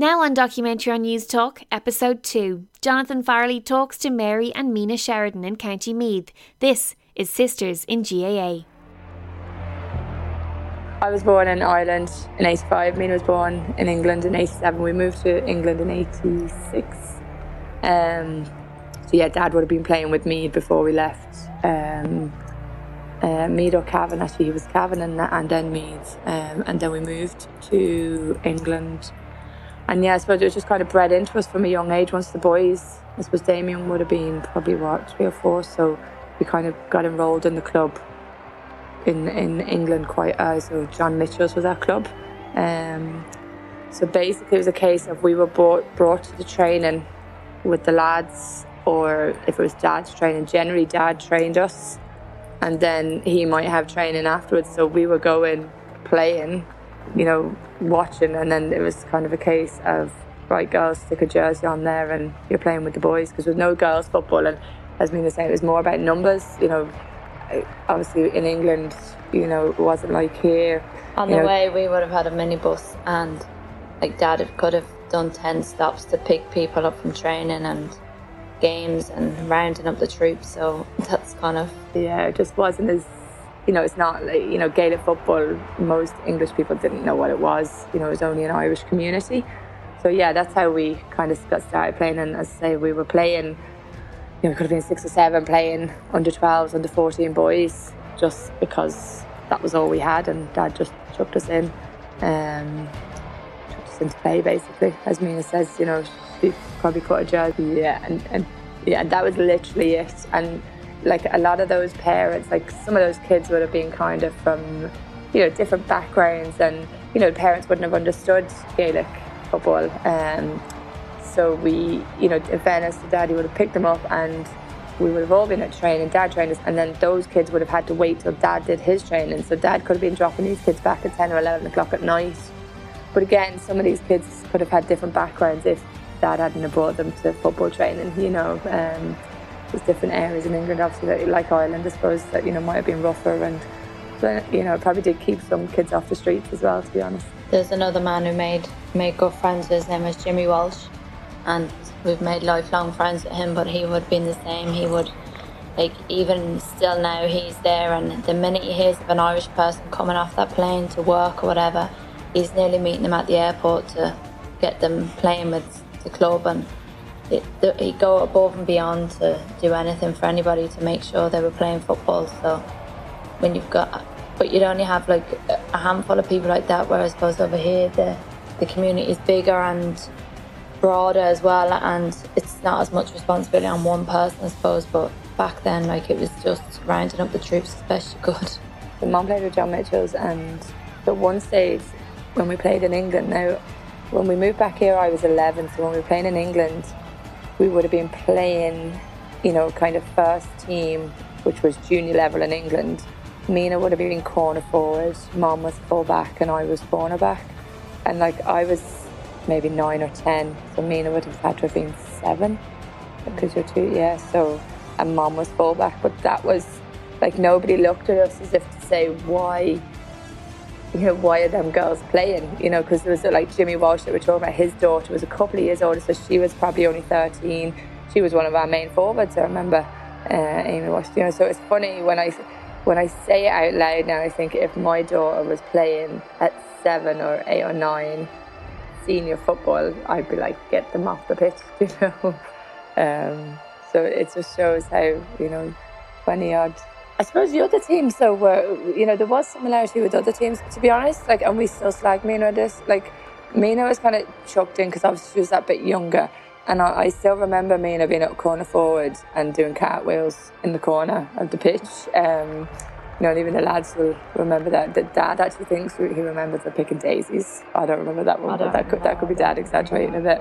Now on Documentary on News Talk, episode 2, Jonathan Farley talks to Mary and Mina Sheridan in County Meath. This is Sisters in GAA. I was born in Ireland in 85. Mina was born in England in 87. We moved to England in 86. Um, so yeah, Dad would have been playing with Meath before we left. Um, uh, Meath or Cavan, actually, he was Cavan and, and then Meath. Um, and then we moved to England and yeah, I suppose it was just kind of bred into us from a young age. Once the boys, I suppose Damien would have been probably what three or four, so we kind of got enrolled in the club in in England quite early. So John Mitchell's was our club. Um, so basically, it was a case of we were brought brought to the training with the lads, or if it was dad's training, generally dad trained us, and then he might have training afterwards. So we were going playing you know, watching. And then it was kind of a case of, right, girls, stick a jersey on there and you're playing with the boys because there's no girls football. And as Mina said, it was more about numbers. You know, obviously in England, you know, it wasn't like here. On the know, way, we would have had a minibus and like dad could have done 10 stops to pick people up from training and games and rounding up the troops. So that's kind of. Yeah, it just wasn't as you know, it's not like, you know, Gaelic football, most English people didn't know what it was. You know, it was only an Irish community. So, yeah, that's how we kind of got started playing. And as I say, we were playing, you know, we could have been six or seven playing under 12s, under 14 boys, just because that was all we had. And dad just chucked us in, um, chucked us into play, basically. As Mina says, you know, she probably cut a jersey. Yeah, and, and yeah, that was literally it. And like a lot of those parents, like some of those kids would have been kind of from, you know, different backgrounds and, you know, parents wouldn't have understood Gaelic football. Um, so we, you know, in fairness to daddy would have picked them up and we would have all been at training, dad trained us, and then those kids would have had to wait till dad did his training. So dad could have been dropping these kids back at 10 or 11 o'clock at night. But again, some of these kids could have had different backgrounds if dad hadn't have brought them to football training, you know. Um, there's different areas in England, obviously, that, like Ireland, I suppose, that, you know, might have been rougher and, you know, probably did keep some kids off the streets as well, to be honest. There's another man who made, made good friends his name is Jimmy Walsh, and we've made lifelong friends with him, but he would have been the same. He would, like, even still now, he's there, and the minute he hears of an Irish person coming off that plane to work or whatever, he's nearly meeting them at the airport to get them playing with the club and it, he'd go above and beyond to do anything for anybody to make sure they were playing football. So when you've got, but you'd only have like a handful of people like that. Where I suppose over here the the community is bigger and broader as well, and it's not as much responsibility on one person, I suppose. But back then, like it was just rounding up the troops as best you could. The mom played with John Mitchell's, and at one stage when we played in England, now when we moved back here, I was 11. So when we were playing in England, we would have been playing, you know, kind of first team, which was junior level in England. Mina would have been corner forward, mom was full back, and I was corner back. And like I was maybe nine or ten, so Mina would have had to have been seven because you're two, yeah. So, and mom was full back, but that was like nobody looked at us as if to say why you know, why are them girls playing? You know, because there was like Jimmy Walsh that we're talking about, his daughter was a couple of years older, so she was probably only 13. She was one of our main forwards, I remember, uh, Amy Walsh. You know, so it's funny when I when I say it out loud now, I think if my daughter was playing at seven or eight or nine senior football, I'd be like, get them off the pitch, you know. Um, so it just shows how, you know, 20 odd I suppose the other teams though were, you know, there was similarity with other teams. To be honest, like, and we still slag Mina this. Like, Mina was kind of chucked in because obviously she was that bit younger, and I, I, still remember Mina being at corner forward and doing cartwheels in the corner of the pitch. Um, you know, and even the lads will remember that. The dad actually thinks he remembers the picking daisies. I don't remember that one, but that could that could be dad exaggerating a bit.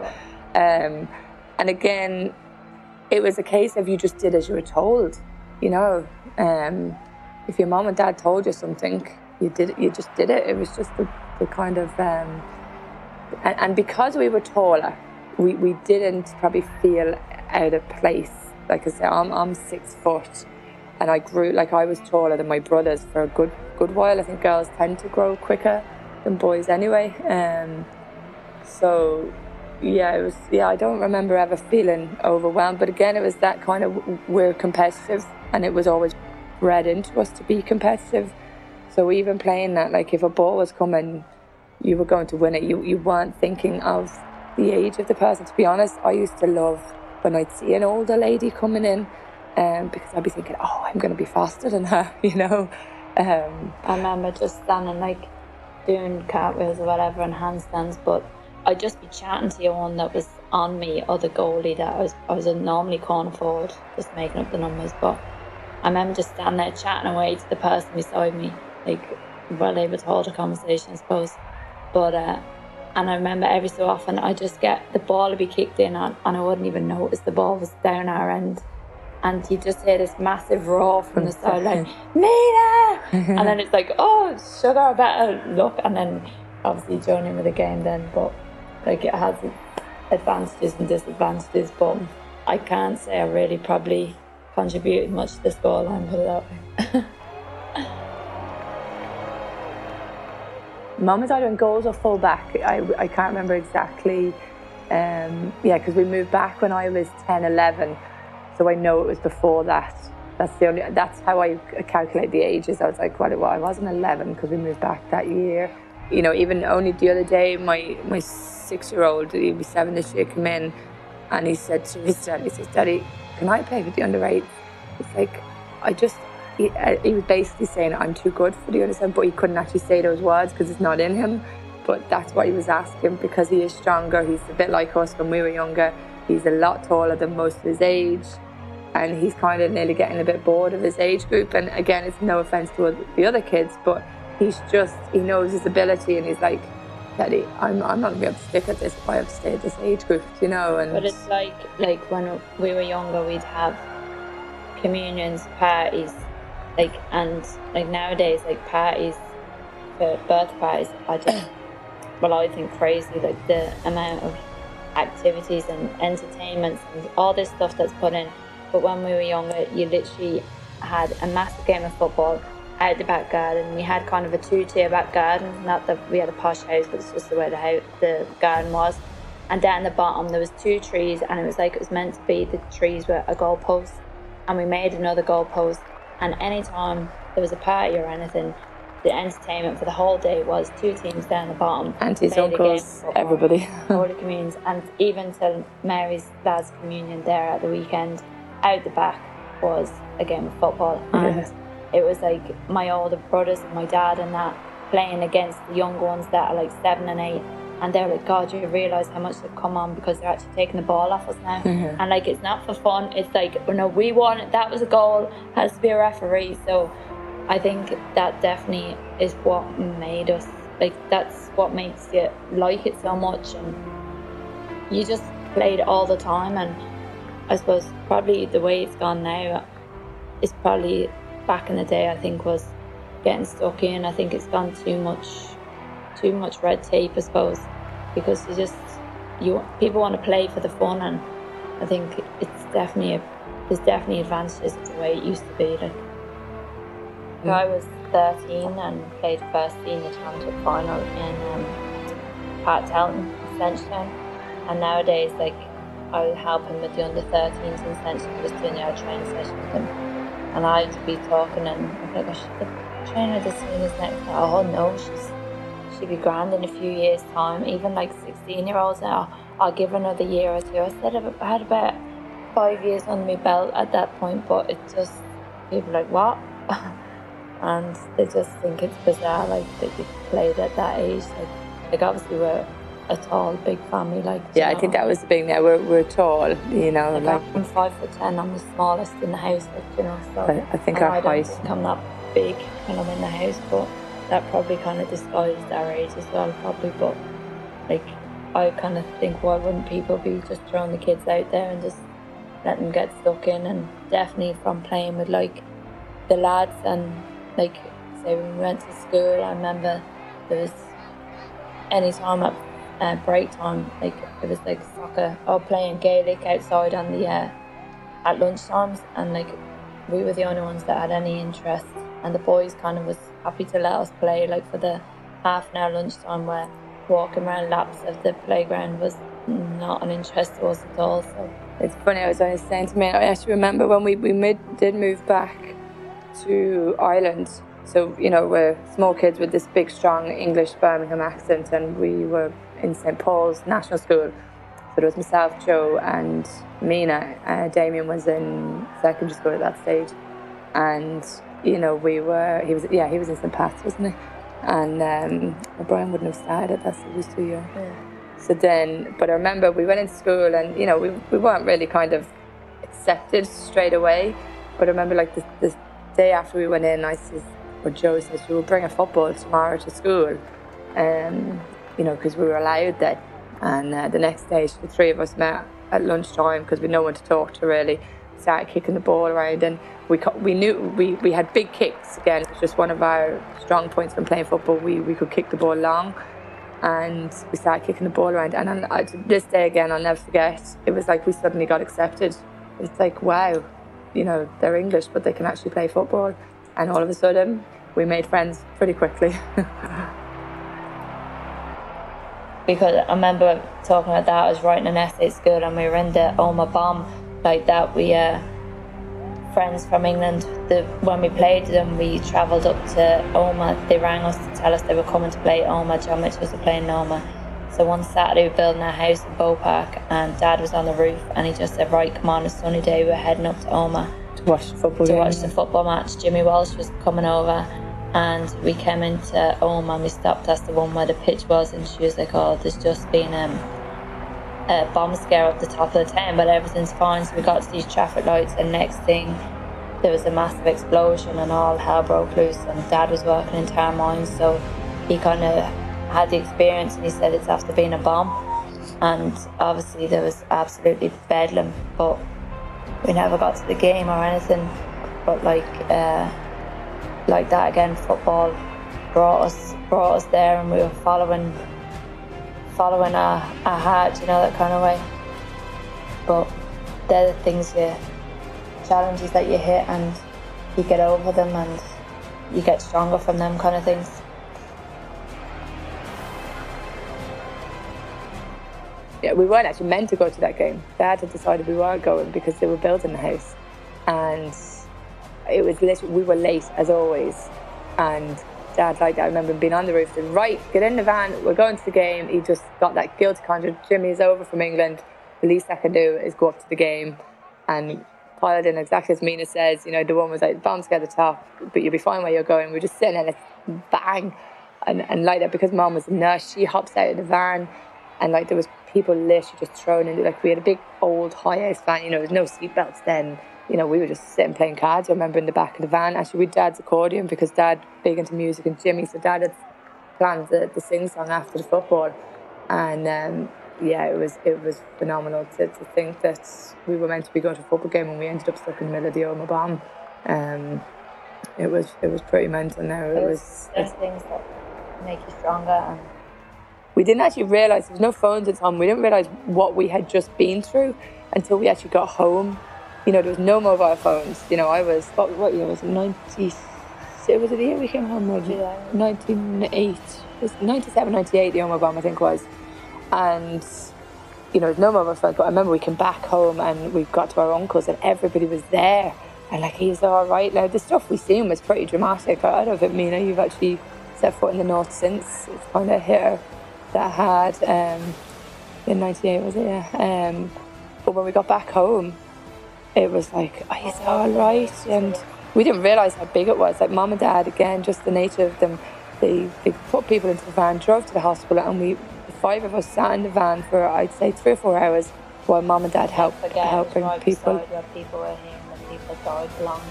Um, and again, it was a case of you just did as you were told. You know, um, if your mom and dad told you something, you did you just did it. It was just the, the kind of, um, and, and, because we were taller, we, we didn't probably feel out of place. Like I said, I'm, I'm six foot and I grew, like I was taller than my brothers for a good, good while. I think girls tend to grow quicker than boys anyway. Um, so yeah, it was. Yeah, I don't remember ever feeling overwhelmed. But again, it was that kind of we're competitive, and it was always bred into us to be competitive. So even playing that, like if a ball was coming, you were going to win it. You you weren't thinking of the age of the person. To be honest, I used to love when I'd see an older lady coming in, um, because I'd be thinking, oh, I'm going to be faster than her, you know. Um, I remember just standing like doing cartwheels or whatever and handstands, but I'd just be chatting to the one that was on me or the goalie that I was I was normally corner forward, just making up the numbers. But I remember just standing there chatting away to the person beside me, like well able to hold a conversation, I suppose. But uh, and I remember every so often I just get the ball would be kicked in and, and I wouldn't even notice the ball was down our end. And you just hear this massive roar from the sideline, Mina! and then it's like, oh, sugar, I better look. And then obviously join in with the game then. But like it has advantages and disadvantages, but I can't say I really probably contributed much to the scoreline, put it that way. Mum was either in goals or full back. I, I can't remember exactly. Um, yeah, because we moved back when I was 10, 11. So I know it was before that. That's the only. That's how I calculate the ages. I was like, well, I wasn't 11 because we moved back that year. You know, even only the other day, my my six year old, he'll be seven this year, came in and he said to his dad, he says, Daddy, can I play for the under eights? It's like, I just, he, uh, he, was basically saying, I'm too good for the under seven, but he couldn't actually say those words because it's not in him. But that's what he was asking because he is stronger. He's a bit like us when we were younger. He's a lot taller than most of his age. And he's kind of nearly getting a bit bored of his age group. And again, it's no offense to the other kids, but he's just, he knows his ability and he's like, Teddy, I'm, I'm not gonna be able to stick at this if I have to stay at this age group, you know. And but it's like like when we were younger, we'd have communions, parties, like and like nowadays, like parties for birth parties, I just well, I think crazy like the amount of activities and entertainments and all this stuff that's put in. But when we were younger, you literally had a massive game of football out the back garden. We had kind of a two-tier back garden. Not that we had a posh house, but it's just the way the house, the garden was. And down the bottom there was two trees, and it was like it was meant to be. The trees were a goalpost, and we made another goalpost. And anytime there was a party or anything, the entertainment for the whole day was two teams down the bottom. Aunties, uncles, everybody. Holy communions, and even till Mary's dad's communion there at the weekend, out the back was a game of football. And yeah it was like my older brothers and my dad and that playing against the younger ones that are like seven and eight. And they're like god you realize how much they've come on because they're actually taking the ball off us now. Mm-hmm. and like it's not for fun. It's like you know we won. That was a goal. Has to be a referee. So i think that definitely is what made us like that's what makes you like it so much. And you just played all the time. And i suppose probably the way it's gone now is probably back in the day, I think was getting stuck in. I think it's gone too much, too much red tape, I suppose, because you just you people want to play for the fun, and I think it's definitely a, there's definitely advantages of the way it used to be. Like, mm. I was 13 and played first senior championship final in um, Páirc Tailteann, and nowadays like I help him with the under 13s in Seneschalstown, just doing our training session with him and I'd be talking and oh I'm like, I should train her to swing this next time. Oh no, she's she'd be grand in a few years' time. Even like 16 year olds now, I'll give her another year or two. I said I had about five years on my belt at that point, but it just, people like, what? and they just think it's bizarre, like, that you played at that age. Like, like obviously we're a tall, big family. Like yeah, know. I think that was the thing. There, we're, we're tall. You know, like, like I'm five foot ten. I'm the smallest in the house. Like, you know, so I, think our I height. Think I'm that big when I'm in the house, but that probably kind of disguised our age as well, probably. But like, I kind of think why wouldn't people be just throwing the kids out there and just letting them get stuck in? And definitely from playing with like the lads and like say when we went to school, I remember there was any time at uh, break time. Like it was like soccer or playing Gaelic outside on the uh, at lunch times, and like we were the only ones that had any interest. And the boys kind of was happy to let us play like for the half an hour lunchtime where walking around laps of the playground was not an interest to us at all. So it's funny. I was always saying to me, I actually remember when we we did move back to Ireland. So you know we're small kids with this big, strong English Birmingham accent, and we were in St Paul's National School. So there was myself, Joe, and Mina. Uh, Damien was in secondary school at that stage, and you know we were. He was yeah he was in St Pat's, wasn't he? And um, Brian wouldn't have started. That's he was too young. Yeah. So then, but I remember we went into school, and you know we we weren't really kind of accepted straight away. But I remember like the, the day after we went in, I said, or Joe said, "We will bring a football tomorrow to school." Um, you know, because we were allowed that. And uh, the next day, the three of us met at lunchtime because we had no one to talk to really. Started kicking the ball around, and we we knew we, we had big kicks. Again, it's just one of our strong points when playing football. We we could kick the ball long, and we started kicking the ball around. And I, to this day, again, I'll never forget. It was like we suddenly got accepted. It's like wow, you know, they're English, but they can actually play football. And all of a sudden, we made friends pretty quickly. because I remember talking about that. I was writing an essay at school, and we were in the Omagh bomb like that. We uh, friends from England. The, when we played them, we travelled up to Omagh. They rang us to tell us they were coming to play Omagh. John Mitchell was playing Omagh. So one Saturday, we were building a house in Bow Park, and Dad was on the roof, and he just said, "Right, come on, it's sunny day. We're heading up to Omagh to watch the football. To game. watch the football match. Jimmy Walsh was coming over." And we came into Omagh and we stopped at the one where the pitch was and she was like oh there's just been um, a bomb scare up the top of the town but everything's fine. So we got to these traffic lights and next thing there was a massive explosion and all hell broke loose and dad was working in Tara Mines so he kind of had the experience and he said it's after being a bomb. And obviously there was absolutely bedlam but we never got to the game or anything. But like uh, like that again. Football brought us brought us there, and we were following following our, a heart, you know, that kind of way. But they're the things you challenges that you hit, and you get over them, and you get stronger from them kind of things. Yeah, we weren't actually meant to go to that game. Dad had decided we weren't going because they were building the house, and it was literally, we were late as always. And dad, like, I remember being on the roof, said, right, get in the van, we're going to the game. He just got that guilty conscience. Jimmy's over from England. The least I can do is go up to the game and piled in exactly as Mina says. You know, the one was like, bombs get the top, but you'll be fine where you're going. We're just sitting and it's bang. And, and like that, because mom was a nurse, she hops out of the van and like there was people literally just thrown in. Like we had a big old HiAce van, you know, there's no seatbelts then you know, we were just sitting playing cards. I remember in the back of the van, actually with Dad's accordion because Dad big into music and Jimmy, so Dad had planned the, the sing song after the football, and um, yeah, it was it was phenomenal to, to think that we were meant to be going to a football game and we ended up stuck in the middle of the Omagh bomb. Um, it was it was pretty mental. Now it, was. There's things that make you stronger and. We didn't actually realise there was no phones at time. We didn't realise what we had just been through until we actually got home you know, there was no mobile phones. You know, I was, what, what year was it? 90, was it the year we came home? Yeah. 1998. It was 97, 98, the bomb, I think was. And, you know, no mobile phones, but I remember we came back home and we got to our uncle's and everybody was there. And like, he's all right. Now, the stuff we seen was pretty dramatic. I don't know if it mean you've actually set foot in the north since. It's kind of here that hard. Um, in 98, was it? Yeah. Um, but when we got back home, it was like, oh, he's all right. And we didn't realize how big it was. Like mom and dad, again, just the nature of them, they, they put people into the van, drove to the hospital, and we, the five of us sat in the van for, I'd say, three or four hours while mom and dad helped, help bring right people. people were here and people died along.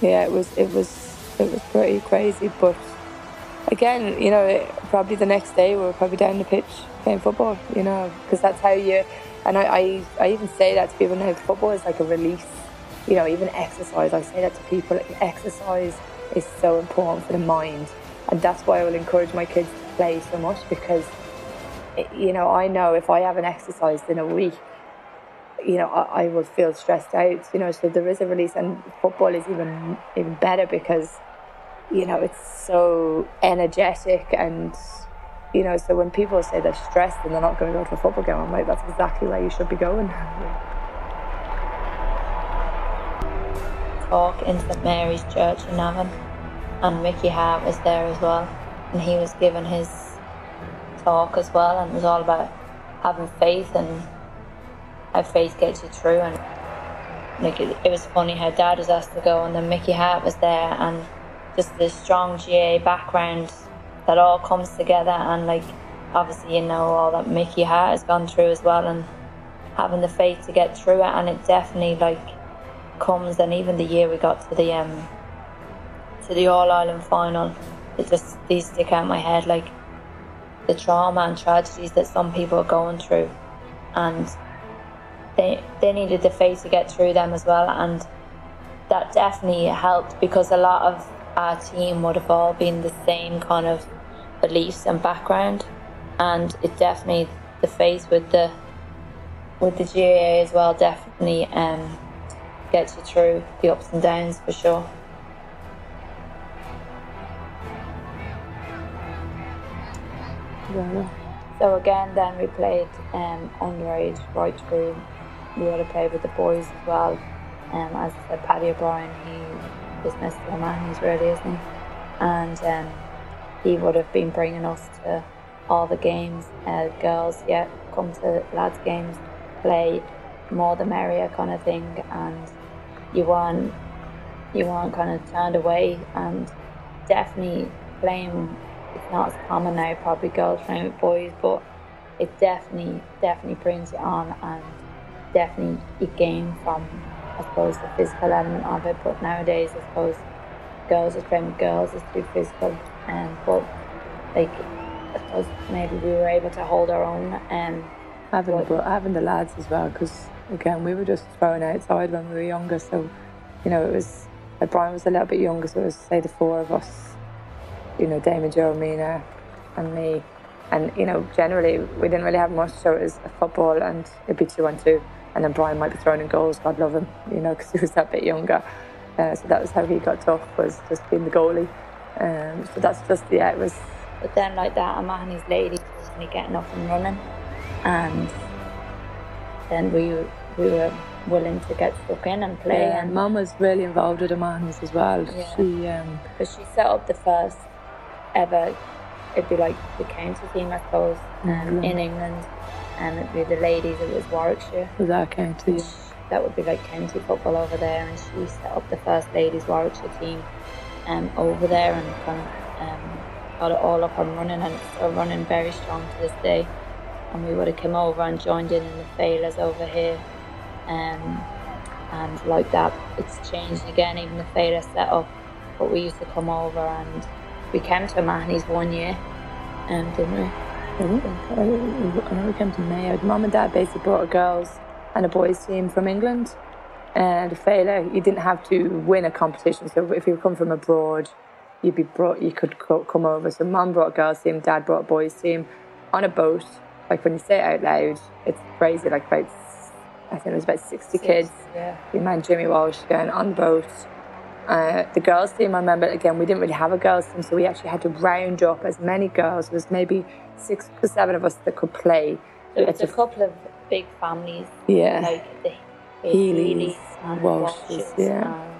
Yeah, it was, it was, it was pretty crazy. But again, you know, it, probably the next day we were probably down the pitch playing football, you know, because that's how you and I, I, I even say that to people now, football is like a release. You know, even exercise, I say that to people, exercise is so important for the mind. And that's why I will encourage my kids to play so much because, you know, I know if I haven't exercised in a week, you know, I, I will feel stressed out, you know, so there is a release and football is even, even better because, you know, it's so energetic and you know, so when people say they're stressed and they're not going to go to a football game, I'm like, that's exactly where you should be going. Talk in St Mary's Church in Navan, and Mickey Harte was there as well, and he was giving his talk as well, and it was all about having faith and how faith gets you through. And like it, it was funny how Dad was asked to go, and then Mickey Harte was there, and just the strong GA background that all comes together and like obviously you know all that Mickey Harte has gone through as well and having the faith to get through it. And it definitely like comes and even the year we got to the um to the All Ireland final it just these stick out in my head like the trauma and tragedies that some people are going through. And they they needed the faith to get through them as well. And that definitely helped because a lot of our team would have all been the same kind of beliefs and background, and it definitely the faith with the with the GAA as well definitely um, gets you through the ups and downs for sure. Yeah. So again, then we played um, underage right through. We would have played with the boys as well. Um, as I said, Paddy O'Brien, he is Mr. He's really, isn't he? And um, he would have been bringing us to all the games. Uh, girls, yeah, come to lads' games, play more the merrier kind of thing, and you weren't you weren't kind of turned away. And definitely playing, it's not as common now. Probably girls playing with boys, but it definitely definitely brings you on, and definitely you gain from I suppose the physical element of it. But nowadays, I suppose girls are playing with girls is too physical um, but like I suppose maybe we were able to hold our own. Um, having the, having the lads as well, because again we were just thrown outside when we were younger. So you know it was like Brian was a little bit younger, so it was say the four of us. You know, Damon, Joe, Mina, and me. And you know, generally we didn't really have much, so it was a football and it'd be two on two. And then Brian might be throwing in goals. God love him, you know, because he was that bit younger. Uh, so that was how he got tough was just being the goalie. Um, so that's just yeah, it was. But then like that, O'Mahony's ladies was me getting up and running, and then we we were willing to get stuck in and play. Yeah, and Mum was really involved with O'Mahony's as well. Yeah. She um, because she set up the first ever. It'd be like the county team, I suppose, um, in England, and it'd be the ladies. It was Warwickshire. was our county. That would be like county football over there, and she set up the first ladies Warwickshire team um, over there and kind of um, got it all up and running, and it's still running very strong to this day. And we would have come over and joined in in the Féiles over here, um, and like that, it's changed again. Even the Féile set up, but we used to come over and we came to Mahoney's one year, um, didn't we? I know we came to Mayo. Mum and Dad basically brought a girls and a boys team from England. And a Féile, you didn't have to win a competition. So if you come from abroad, you'd be brought. You could co- come over. So Mum brought a girls team, Dad brought a boys team on a boat. Like when you say it out loud, it's crazy. Like about, I think it was about sixty kids. Yeah. Your man Jimmy Walsh going on the boat. Uh, the girls team, I remember again, we didn't really have a girls team, so we actually had to round up as many girls. There was maybe six or seven of us that could play. We was had a couple of big families, Yeah. like the Healy's, and Walshes, Walshes, yeah. and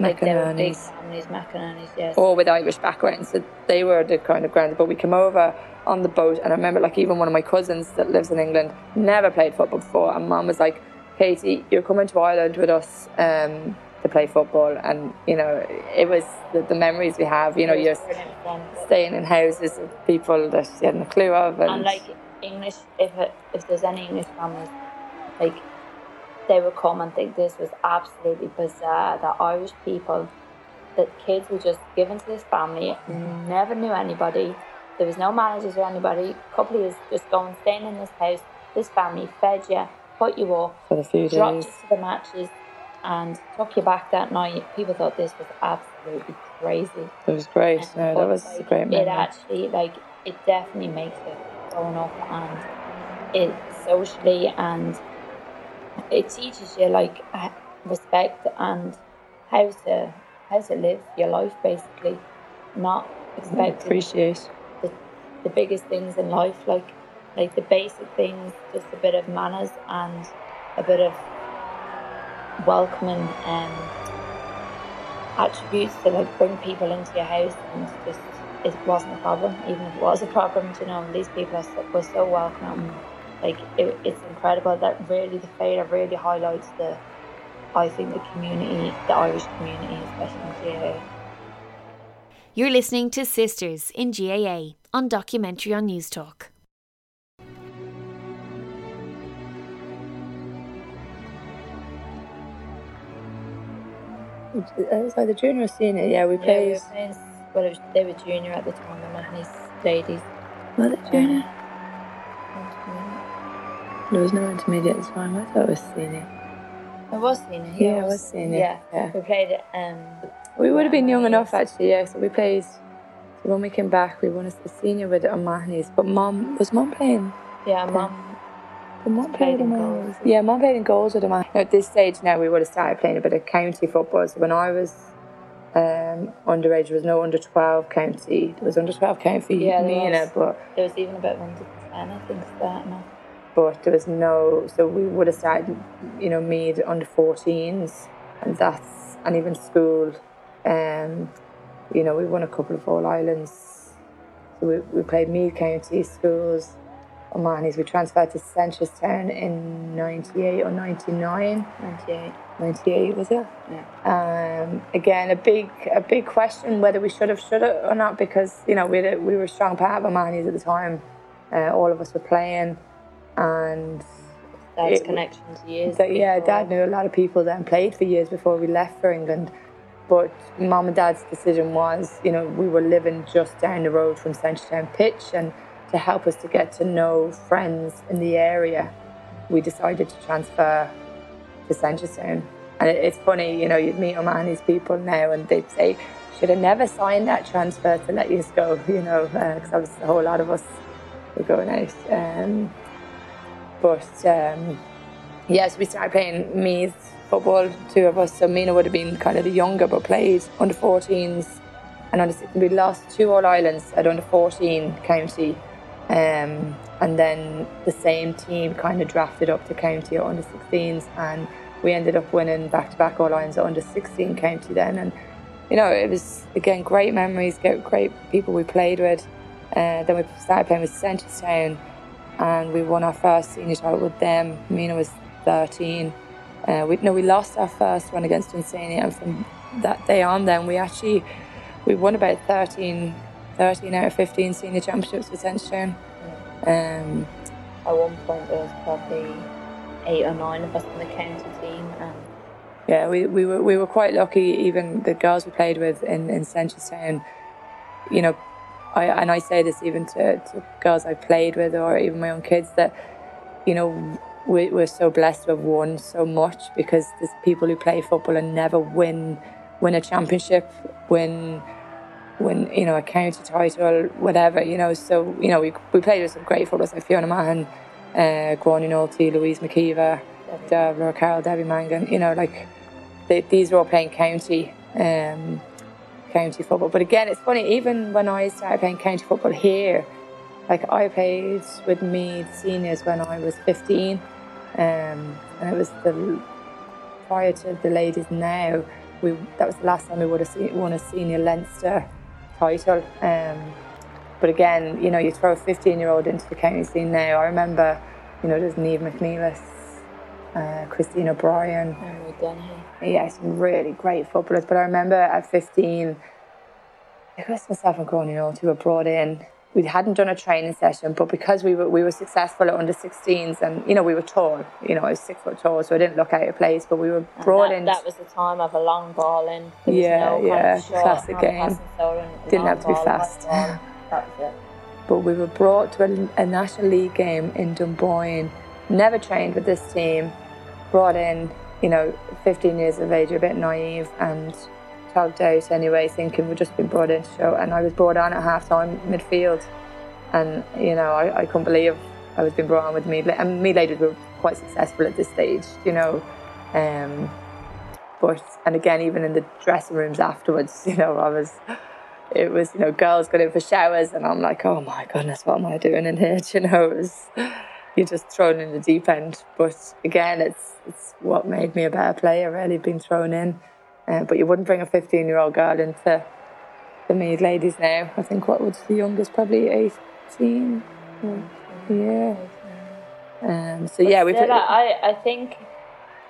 like they were big McInerney's. families, McInerney's, yes. all with Irish backgrounds. So they were the kind of ground. But we came over on the boat, and I remember like even one of my cousins that lives in England never played football before, and Mum was like, "Katie, you're coming to Ireland with us um, to play football," and you know it was the, the memories we have. You know, It you're brilliant fun. staying in houses of people that you hadn't a clue of, and, And like English, if it, if there's any English families, like they would come and think this was absolutely bizarre that Irish people, that kids were just given to this family, never knew anybody. There was no managers or anybody. A couple of years just going, staying in this house. This family fed you, put you up, for a few dropped days. you to the matches, and took you back that night. People thought this was absolutely crazy. It was great. No, that was a like, great It actually, like, it definitely makes it growing up and it socially and it teaches you like respect and how to how to live your life basically, not expecting Appreciate. the the biggest things in life, like like the basic things, just a bit of manners and a bit of welcoming um, attributes to like bring people into your house and just it wasn't a problem even if it was a problem you know these people are so, were so welcoming like it, it's incredible that really the Féile really highlights the I think the community the Irish community especially in GAA You're listening to Sisters in GAA on Documentary on Newstalk. Uh, it was the junior or senior. Yeah, we yeah, we played. were playing, well, it was, they were junior at the time the Mahoney's ladies Was it junior? There was no intermediate at the time. I thought it was senior. it was senior Yeah, it was senior. yeah, yeah. we played it um We would have been young enough actually, yeah. So we played. So when we came back, we won as the senior with O'Mahony's. But mom was mom playing. yeah mum But mom Played played in goals. Yeah, mom played in goals with O'Mahony. At this stage now, we would have started playing a bit of county football. So when I was um, underage, there was no under twelve county. There was under twelve county for Yeah, there Mina, was. but there was even a bit of under 10 I think starting off but there was no. So we would have started, you know, Meath under 14s, and that's and even school. Um, you know, we won a couple of All Irelands. So we, we played Meath County schools, O'Mahony's. We transferred to Seneschalstown in '98 or '99. 98 '98 was it? yeah Um, again, a big a big question whether we should have should have or not because you know we had a- we were a strong part of O'Mahony's at the time. Uh, all of us were playing, and Dad's It- connections years that, yeah. Dad knew a lot of people that played for years before we left for England. But Mum and Dad's decision was, you know, we were living just down the road from Seneschalstown Pitch, and to help us to get to know friends in the area, we decided to transfer to Seneschalstown. And it, it's funny, you know, you'd meet O'Mahony's people now, and they'd say, "Should have never signed that transfer to let you go," you know, because that was a whole lot of us were going out. Um, but um, Yes, we started playing Meath football, two of us. So Mina would have been kind of the younger, but played under 14s and under We lost two All Irelands at under 14 county. Um, and then the same team kind of drafted up to county at under 16s. And we ended up winning back to back All Irelands at under 16 county then. And, you know, it was, again, great memories, great people we played with. Uh, then we started playing with Seneschalstown and we won our first senior title with them. Mina was 13. Uh, we no, we lost our first one against Dunsany, and from that day on, then we actually we won about 13, 13 out of 15 senior championships with Seneschalstown. Um, at one point there was probably eight or nine of us in the county team and yeah, we, we were we were quite lucky. Even the girls we played with in in you know, I and I say this even to, to girls I played with or even my own kids that, you know, we, we're so blessed to have won so much because there's people who play football and never win win a championship, win win you know a county title, whatever you know. So you know we we played with some great footballers like Fiona Mahan, uh, Gráinne Nolte, Louise McKeever, Deborah Carroll, Debbie Mangan. You know like they, these are all playing county. Um, county football. But again, it's funny, even when I started playing county football here, like I played with me seniors when I was 15, um, and it was the prior to the ladies now. We that was the last time we would have won a senior Leinster title. Um, but again, you know, you throw a 15 year old into the county scene now. I remember, you know, there's Neve McNeilis, uh, Christine O'Brien, and we done here yeah, some really great footballers. But I remember at 15, it was myself and Gráinne Nolte who were brought in. We hadn't done a training session, but because we were we were successful at under 16s, and you know we were tall. You know, I was six foot tall, so I didn't look out of place. But we were brought that, in. that was the time of a long ball in there was Yeah, no yeah, short, classic game. Didn't have to be fast. that was it but we were brought to a, a national league game in Dunboyne. Never trained with this team. Brought in, you know, 15 years of age, a bit naive and tugged out anyway, thinking we'd just been brought in to show. And I was brought on at half time midfield. And, you know, I, I couldn't believe I was being brought on with Meath. And Meath ladies were quite successful at this stage, you know. Um, but, and again, even in the dressing rooms afterwards, you know, I was it was, you know, girls going in for showers, and I'm like, oh my goodness, what am I doing in here? Do you know, it was, you're just thrown in the deep end. But again, it's it's what made me a better player, really, being thrown in. Uh, but you wouldn't bring a 15 year old girl into the Meath ladies now. I think what was the youngest, probably 18. Yeah. Um, so But yeah, we still, put, I, I think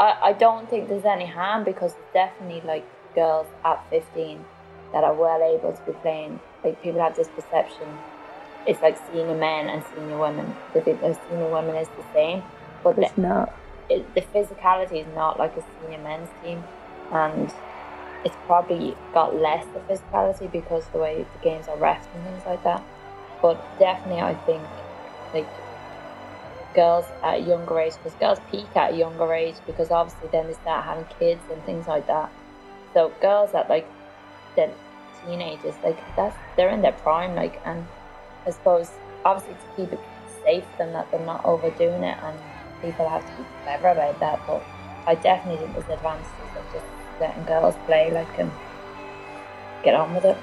I, I don't think there's any harm because definitely like girls at 15 that are well able to be playing. Like people have this perception, it's like senior men and senior women. They think that senior women is the same, but the, it's not. it, the physicality is not like a senior men's team, and it's probably got less the physicality because the way the games are refed and things like that. But definitely, I think like girls at a younger age, because girls peak at a younger age because obviously then they start having kids and things like that. So girls at like the teenagers, like that's they're in their prime, like, and I suppose obviously to keep it safe and that they're not overdoing it, and people have to be clever about that. But I definitely think there's advantages of just letting girls play, like, and get on with it.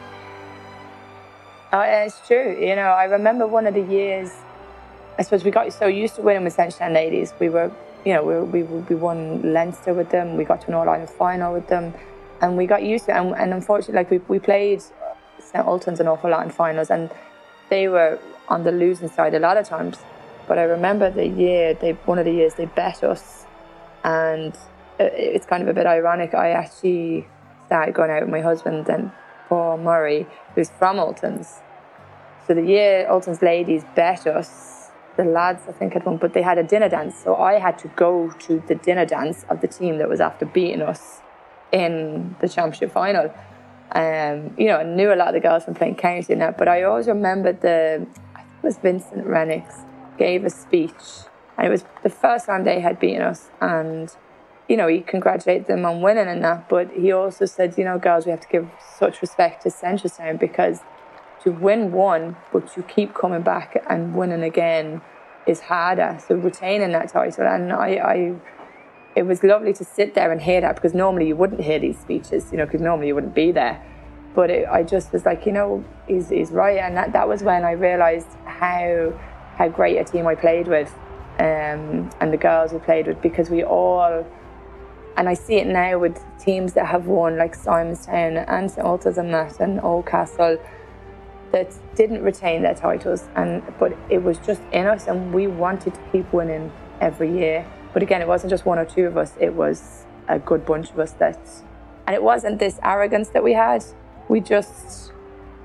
Oh, it's true. You know, I remember one of the years. I suppose we got so used to winning with Central ladies. We were, you know, we, we we won Leinster with them. We got to an All Ireland final with them, and we got used to it. And, and unfortunately, like we we played St Ultan's an awful lot in finals, and they were on the losing side a lot of times. But I remember the year they one of the years they bet us, and it's kind of a bit ironic. I actually started going out with my husband and Paul Murray, who's from Ultan's. So the year Ultan's ladies bet us, the lads I think had won, but they had a dinner dance. So I had to go to the dinner dance of the team that was after beating us in the championship final. Um, you know, I knew a lot of the girls from playing county and that, but I always remember the, I think it was Vincent Renix gave a speech, and it was the first time they had beaten us, and you know, he congratulated them on winning and that, but he also said, you know, girls, we have to give such respect to Seneschalstown because to win one, but to keep coming back and winning again is harder. So retaining that title, and I, I it was lovely to sit there and hear that because normally you wouldn't hear these speeches, you know, because normally you wouldn't be there. But it, I just was like, you know, he's, he's right, and that, that was when I realised how how great a team I played with, um, and the girls we played with, because we all, and I see it now with teams that have won, like Simonstown and St Ulta's and that, and Oldcastle, that didn't retain their titles, and but it was just in us, and we wanted to keep winning every year. But again, it wasn't just one or two of us; it was a good bunch of us that, and it wasn't this arrogance that we had. We just,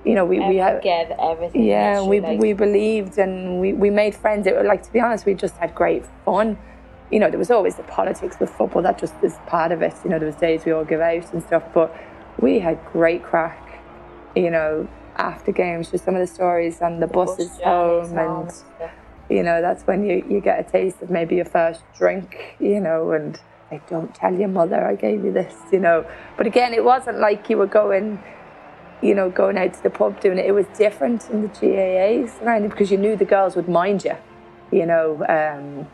you know, we we had gave everything. yeah, we like, we believed and we, we made friends. It was like to be honest, we just had great fun. You know, there was always the politics with football. That just is part of it. You know, there was days we all give out and stuff, but we had great crack. You know, after games, just some of the stories on the, bus buses journeys home, home and stuff. You know that's when you you get a taste of maybe your first drink. You know, and like, don't tell your mother I gave you this. You know, but again, it wasn't like you were going you know, going out to the pub doing it, it was different in the GAA surrounding because you knew the girls would mind you, you know. Um,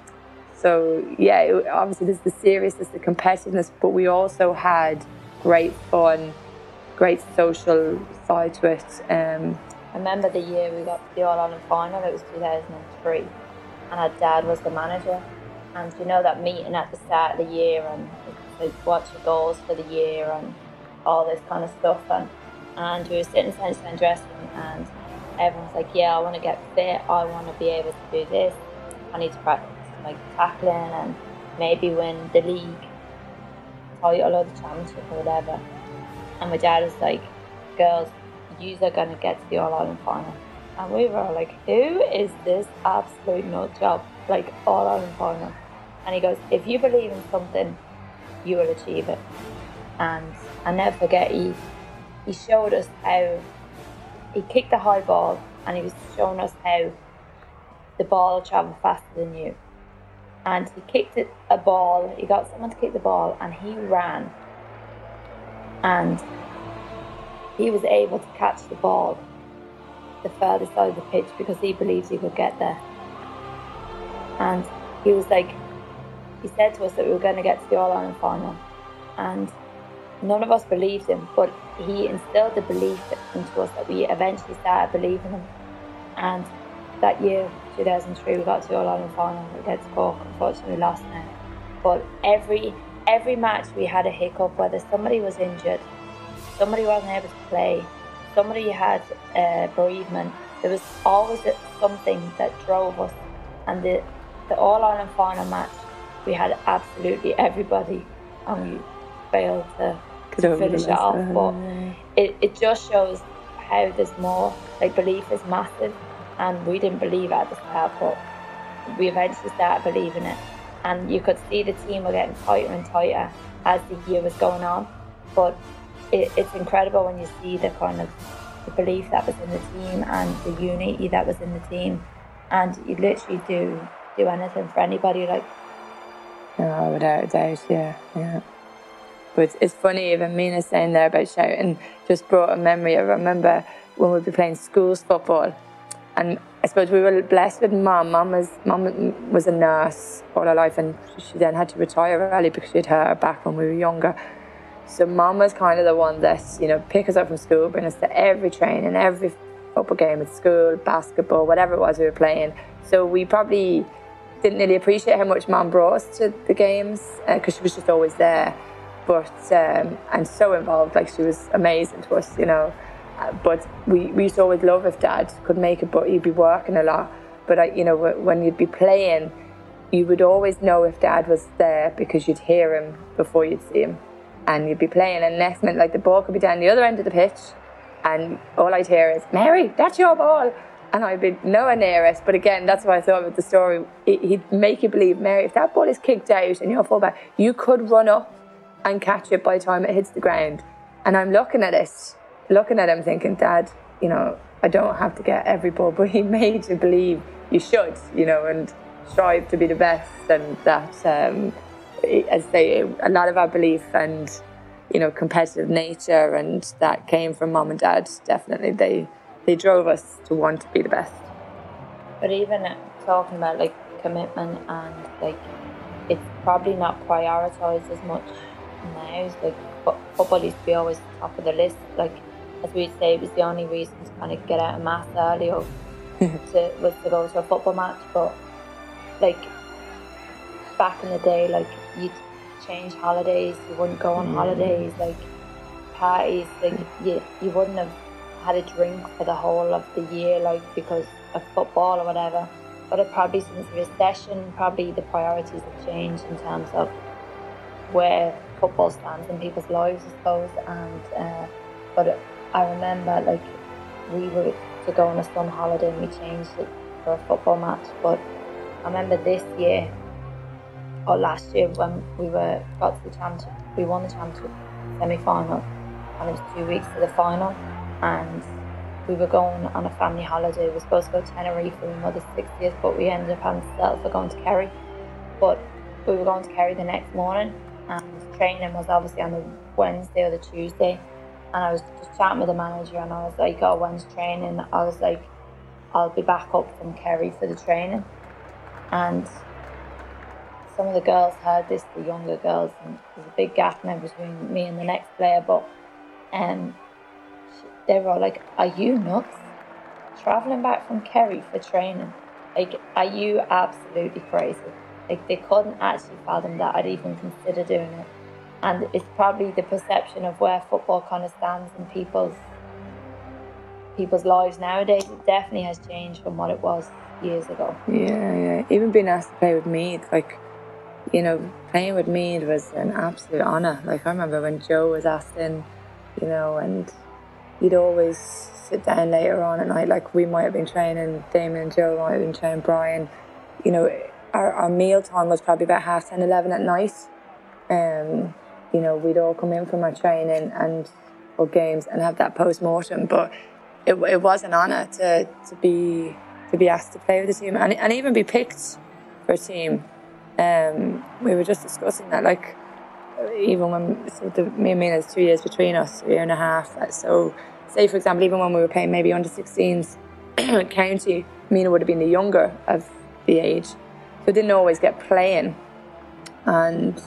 so yeah, it, obviously there's the seriousness, the competitiveness, but we also had great fun, great social side to it. Um, I remember the year we got to the All Ireland final, it was 2003, and our dad was the manager. And you know that meeting at the start of the year and like what's your goals for the year and all this kind of stuff. And, and we were sitting in dressing room and everyone's like, yeah, I want to get fit, I want to be able to do this, I need to practice like tackling and maybe win the league title or the championship or whatever. And my dad was like, girls, you are going to get to the All Ireland final. And we were like, who is this absolute nut job? Like, All Ireland final. And he goes, if you believe in something, you will achieve it. And I never forget, he, he showed us how he kicked the high ball and he was showing us how the ball will travel faster than you. And he kicked it, a ball, he got someone to kick the ball and he ran. And he was able to catch the ball the further side of the pitch because he believes he could get there. And he was like, he said to us that we were going to get to the All Ireland final. And none of us believed him, but he instilled the belief into us that we eventually started believing him. And that year, 2003, we got to the All Ireland final against Cork. Unfortunately, we lost now. But every every match we had a hiccup, whether somebody was injured, somebody wasn't able to play, somebody had a bereavement. There was always something that drove us. And the the All Ireland final match, we had absolutely everybody, and we failed to, to finish it off. But it, it just shows how there's more. Like belief is massive, and we didn't believe at the start, but we eventually started believing it. And you could see the team were getting tighter and tighter as the year was going on. But it, it's incredible when you see the kind of the belief that was in the team and the unity that was in the team, and you literally do do anything for anybody. Like, oh, without a doubt, yeah, yeah. But it's funny, even Mina saying there about shouting just brought a memory. I remember when we'd be playing schools football, and I suppose we were blessed with mum. Mum was mum was a nurse all her life, and she then had to retire early because she had hurt her back when we were younger. So mum was kind of the one that you know pick us up from school, bring us to every training, every football game at school, basketball, whatever it was we were playing. So we probably didn't really appreciate how much mum brought us to the games because uh, she was just always there but um, and so involved. Like she was amazing to us, you know. Uh, but we, we used to always love if Dad could make it, but he'd be working a lot. But you know, when you'd be playing, you would always know if Dad was there because you'd hear him before you'd see him, and you'd be playing. And next minute, like the ball could be down the other end of the pitch, and all I'd hear is Mary, that's your ball. And I'd be nowhere near it. But again, that's what I thought about the story. He'd make you believe, Mary, if that ball is kicked out and you're fullback, you could run up and catch it by the time it hits the ground. And I'm looking at it, looking at him thinking, Dad, you know, I don't have to get every ball, but he made you believe you should, you know, and strive to be the best. And that, um, as they, a lot of our belief and, you know, competitive nature, and that came from mom and dad. Definitely, they they drove us to want to be the best. But even talking about like commitment and like, it's probably not prioritized as much now. Like football used to be always top of the list. Like as we'd say, it was the only reason to kind of get out of mass early or to was to go to a football match. But like back in the day, like you'd change holidays, you wouldn't go on mm. holidays, like parties, like you you wouldn't have had a drink for the whole of the year, like because of football or whatever. But it probably since the recession, probably the priorities have changed in terms of where football stands in people's lives, I suppose. And uh, but I remember like we were to go on a summer holiday and we changed it for a football match. But I remember this year or last year when we were got to the championship, we won the championship semi final, and it was two weeks to the final, and we were going on a family holiday. We were supposed to go to Tenerife for my mother's 60th, but we ended up having to for going to Kerry. But we were going to Kerry the next morning, and training was obviously on the Wednesday or the Tuesday. And I was just chatting with the manager, and I was like, "Oh, when's training?" I was like, "I'll be back up from Kerry for the training." And some of the girls heard this, the younger girls, and there's a big gap now between me and the next player. But um, they were all like, "Are you nuts? Traveling back from Kerry for training? Like, are you absolutely crazy?" Like they couldn't actually fathom that I'd even consider doing it. And it's probably the perception of where football kind of stands in people's people's lives nowadays. It definitely has changed from what it was years ago. Yeah, yeah. Even being asked to play with Meath, like you know, playing with Meath was an absolute honour. Like I remember when Joe was asked in, you know, and he'd always sit down later on at night, like we might have been training Damien and Joe might have been training Brian, you know, our, our meal time was probably about half 10, 11 at night. Um, you know, we'd all come in from our training and or games and have that post mortem. But it, it was an honour to, to be to be asked to play with the team and, and even be picked for a team. Um, we were just discussing that, like even when so the, me and Mina, there's two years between us, a year and a half. So, say for example, even when we were playing maybe under 16s county, Mina would have been the younger of the age, so I didn't always get playing. And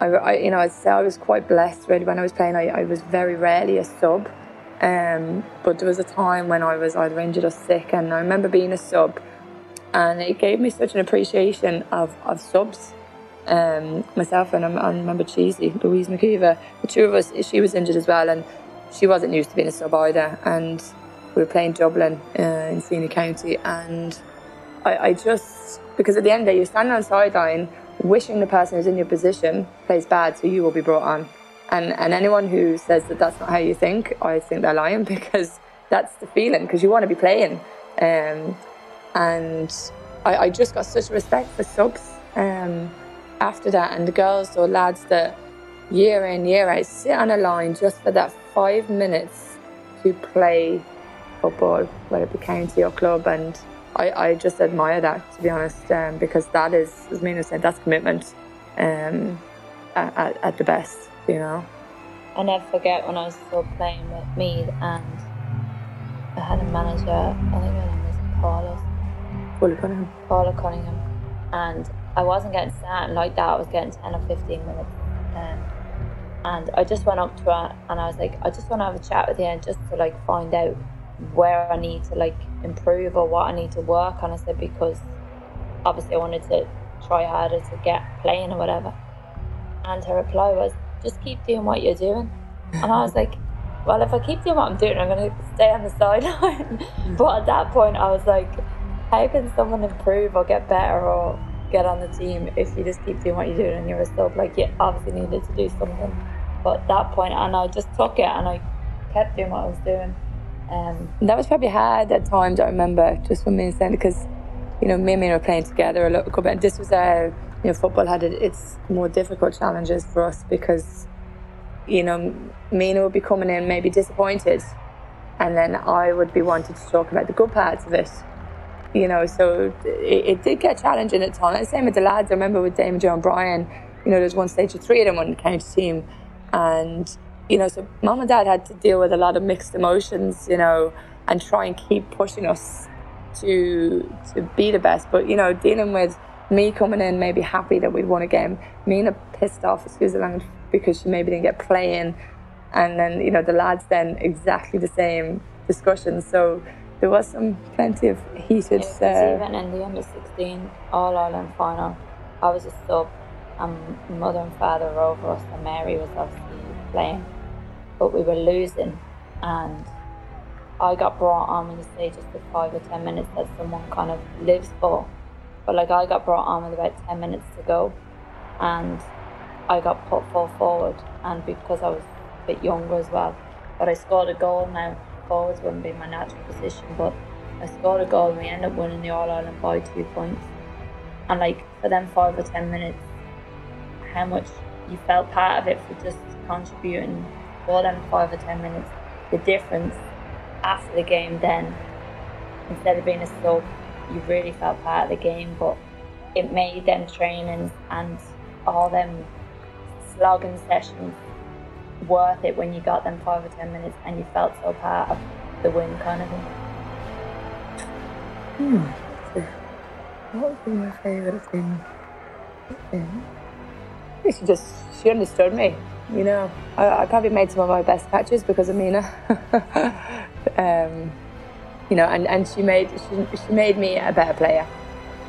I, I you know, I'd say I was quite blessed really when I was playing. I, I was very rarely a sub. Um, but there was a time when I was either injured or sick, and I remember being a sub, and it gave me such an appreciation of, of subs. Um, myself and I, I remember Cheesy, Louise McKeever, the two of us, she was injured as well, and she wasn't used to being a sub either. And we were playing Dublin uh, in Senior County, and I, I just, because at the end of the day, you're standing on the sideline wishing the person who's in your position plays bad, so you will be brought on. And, and anyone who says that that's not how you think, I think they're lying because that's the feeling, because you want to be playing. Um, and I, I, just got such respect for subs um, after that. And the girls or lads that year in, year out sit on a line just for that five minutes to play football, whether it be county or club. And I, I just admire that, to be honest, um, because that is, as Mina said, that's commitment um, at, at, the best, you know. I never forget when I was still playing with Meath and I had a manager, I think her name was Paula. Paula Cunningham. Paula Cunningham. And I wasn't getting starting like that, I was getting 10 or 15 minutes. Um, and I just went up to her and I was like, I just want to have a chat with you and just to like find out where I need to like improve or what I need to work on. I said because obviously I wanted to try harder to get playing or whatever. And her reply was, just keep doing what you're doing. And I was like, well, if I keep doing what I'm doing, I'm going to stay on the sideline. but at that point, I was like, how can someone improve or get better or get on the team if you just keep doing what you're doing and you're a sub? Like, you obviously needed to do something. But at that point, and I just took it and I kept doing what I was doing. Um, that was probably hard at times. I remember just when me and Sandy, because you know me and me were playing together a little bit. This was a you know football had its more difficult challenges for us because you know Mina would be coming in maybe disappointed, and then I would be wanting to talk about the good parts of it. You know, so it, it did get challenging at times. Same with the lads. I remember with Dame John Brian. You know, there's one stage of three of them on the county team, and you know, so mom and dad had to deal with a lot of mixed emotions, you know, and try and keep pushing us to to be the best. But you know, dealing with me coming in maybe happy that we'd won a game, me Mina pissed off, excuse the language, because she maybe didn't get playing, and then you know the lads then exactly the same discussions. So there was some plenty of heated. Yeah, uh, even in the under sixteen All Ireland final, I was a sub, and mother and father were over us, and Mary was obviously playing, but we were losing, and I got brought on in the stage just for five or ten minutes that someone kind of lives for. But like I got brought on with about ten minutes to go, and I got put full forward, and because I was a bit younger as well, but I scored a goal. Now forwards wouldn't be my natural position, but I scored a goal and we ended up winning the All Ireland by two points. And like for them five or ten minutes, how much you felt part of it for just contributing more than five or ten minutes. The difference after the game, then instead of being a sub, you really felt part of the game. But it made them trainings and all them slogging sessions worth it when you got them five or ten minutes and you felt so part of the win, kind of thing. Hmm. What would be my favourite thing? She just she understood me you know, I, I, probably made some of my best catches because of Mina. um, you know, and, and she made she, she made me a better player,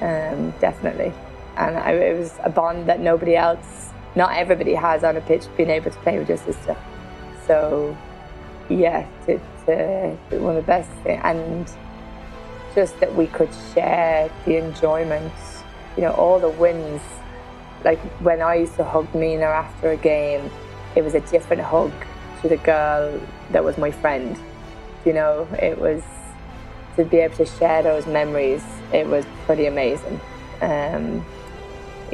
um, definitely. And I, it was a bond that nobody else, not everybody has on a pitch, being able to play with your sister. So, yeah, it's to, one of the best things, and just that we could share the enjoyment, you know, all the wins. Like when I used to hug Mina after a game, it was a different hug to the girl that was my friend. You know, it was to be able to share those memories. It was pretty amazing. Um,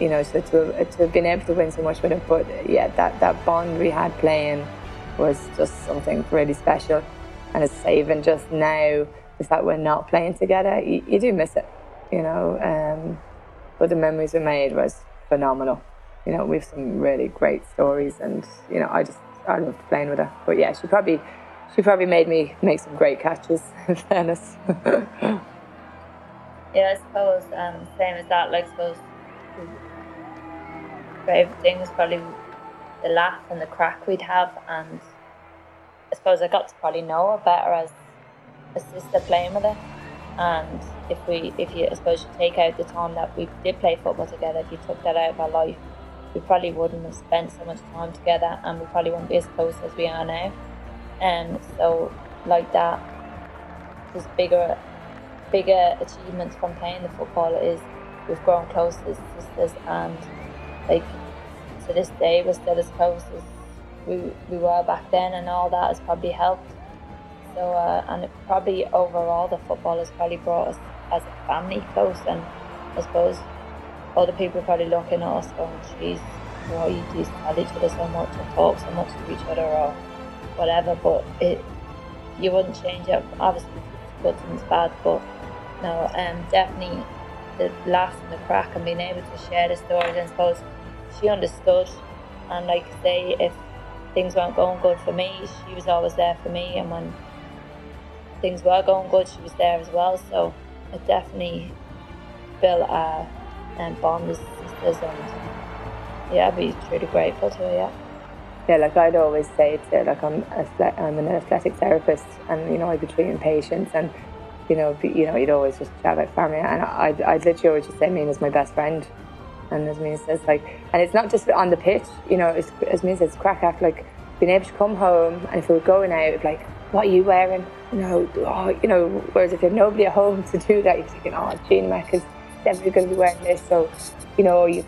you know, so to, to have been able to win so much with it, but yeah, that, that bond we had playing was just something really special. And it's even just now, the fact we're not playing together, you, you do miss it, you know. Um, but the memories we made was phenomenal you know, we've some really great stories, and you know, I just I loved playing with her. But yeah, she probably she probably made me make some great catches. In fairness. yeah, I suppose um, same as that. Like, I suppose favorite thing was probably the laugh and the crack we'd have, and I suppose I got to probably know her better as a sister playing with her. And if we, if you, I suppose you take out the time that we did play football together, if you took that out of our life, we probably wouldn't have spent so much time together, and we probably wouldn't be as close as we are now. And so, like that, there's bigger, bigger achievements from playing the football is we've grown close as sisters, and like to this day, we're still as close as we, we were back then, and all that has probably helped. So, uh, and it probably overall, the football has probably brought us as a family close, and I suppose other people are probably looking at us going, "Geez, why you do tell each other so much or talk so much to each other or whatever." But it, you wouldn't change it. Obviously, it's good bad, but no, um, definitely the laugh and the crack and being able to share the stories. And I suppose she understood, and like I say, if things weren't going good for me, she was always there for me, and when things were going good, she was there as well. So it definitely built a um, bond as sisters, and yeah, I'd be truly grateful to her. Yeah. Yeah, like I'd always say to like I'm a, I'm an athletic therapist, and you know I'd be treating patients, and you know you know you'd always just chat about family, and I'd, I'd literally always just say Mina's my best friend, and as Mina says, like, and it's not just on the pitch, you know, it's, as Mina says, crack after like being able to come home, and if we were going out, like, what are you wearing? You know, oh, you know. Whereas if you have nobody at home to do that, you're thinking, oh, Gina Mac is definitely going to be wearing this, so you know, you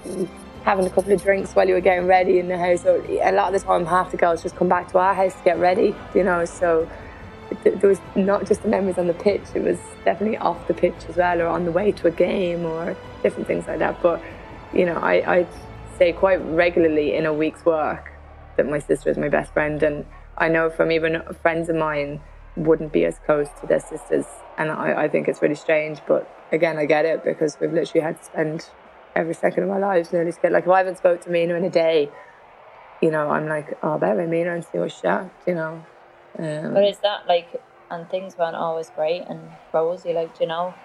having a couple of drinks while you were getting ready in the house. So a lot of the time, half the girls just come back to our house to get ready, you know. So there was not just the memories on the pitch; it was definitely off the pitch as well, or on the way to a game, or different things like that. But you know, I, I'd say quite regularly in a week's work that my sister is my best friend, and I know from even friends of mine wouldn't be as close to their sisters, and I, I think it's really strange. But again, I get it because we've literally had to spend every second of our lives nearly scared. Like if I haven't spoke to Mina in a day, you know, I'm like, oh, better Mina and see what's shocked, you know. Um, but is that like, and things weren't always great and rosy, like, you know,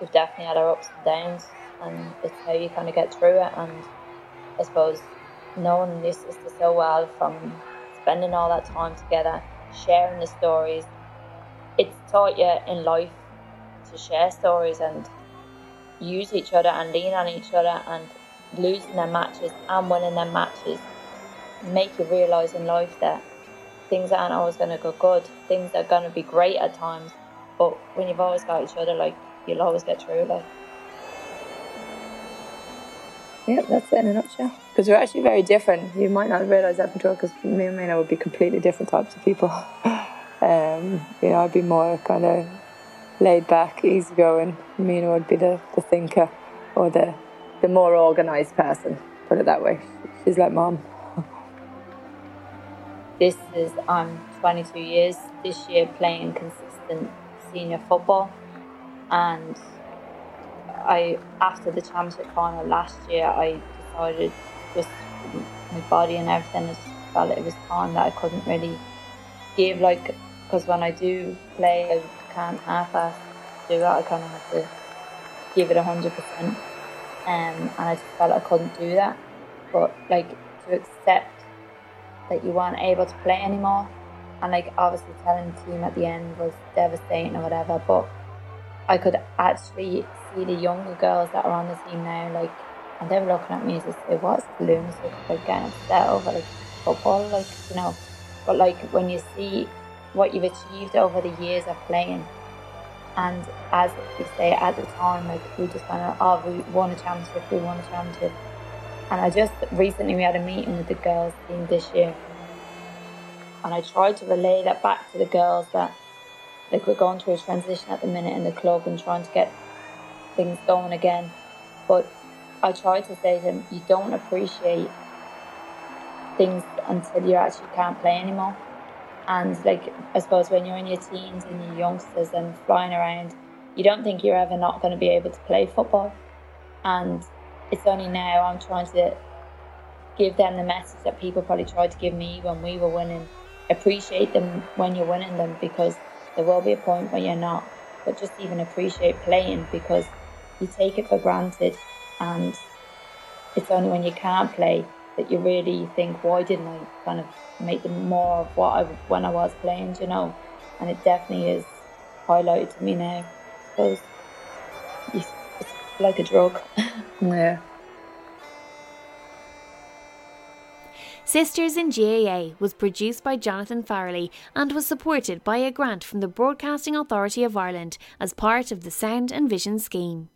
we've definitely had our ups and downs, and it's how you kind of get through it. And I suppose knowing this sister so well from spending all that time together, sharing the stories, it's taught you in life to share stories and use each other and lean on each other and losing their matches and winning their matches make you realise in life that things aren't always going to go good. Things are going to be great at times, but when you've always got each other, like you'll always get through. Like. Yeah, that's it in a nutshell. Because we're actually very different. You might not realise that for because me and Mina would be completely different types of people. um, you know, I'd be more kind of laid back, easygoing. Mina would be the, the thinker or the the more organised person. Put it that way. She's like mom. This is I'm 22 years this year playing consistent senior football, and I after the championship final last year I decided just my body and everything I just felt it was time that I couldn't really give like because when I do play I can't half-ass do it. I kind of have to give it hundred percent, um, and I just felt I couldn't do that. But like to accept that you weren't able to play anymore, and like obviously telling the team at the end was devastating or whatever. But I could actually see the younger girls that are on the team now, like, and they were looking at me as if it was lunatic, like getting upset over like football, like you know. But like when you see what you've achieved over the years of playing and as we say at the time, like we just kind of, oh, we won a championship, we won a championship. And I just recently we had a meeting with the girls team this year, and I tried to relay that back to the girls that like we're going through a transition at the minute in the club and trying to get things going again. But I tried to say to them, you don't appreciate things until you actually can't play anymore. And like I suppose when you're in your teens and your youngsters and flying around, you don't think you're ever not going to be able to play football. And it's only now I'm trying to give them the message that people probably tried to give me when we were winning. Appreciate them when you're winning them because there will be a point where you're not. But just even appreciate playing because you take it for granted and it's only when you can't play that you really think, why didn't I kind of make them more of what I when I was playing, you know? And it definitely is highlighted to me now. I suppose it's like a drug. yeah. Sisters in GAA was produced by Jonathan Farrelly and was supported by a grant from the Broadcasting Authority of Ireland as part of the Sound and Vision scheme.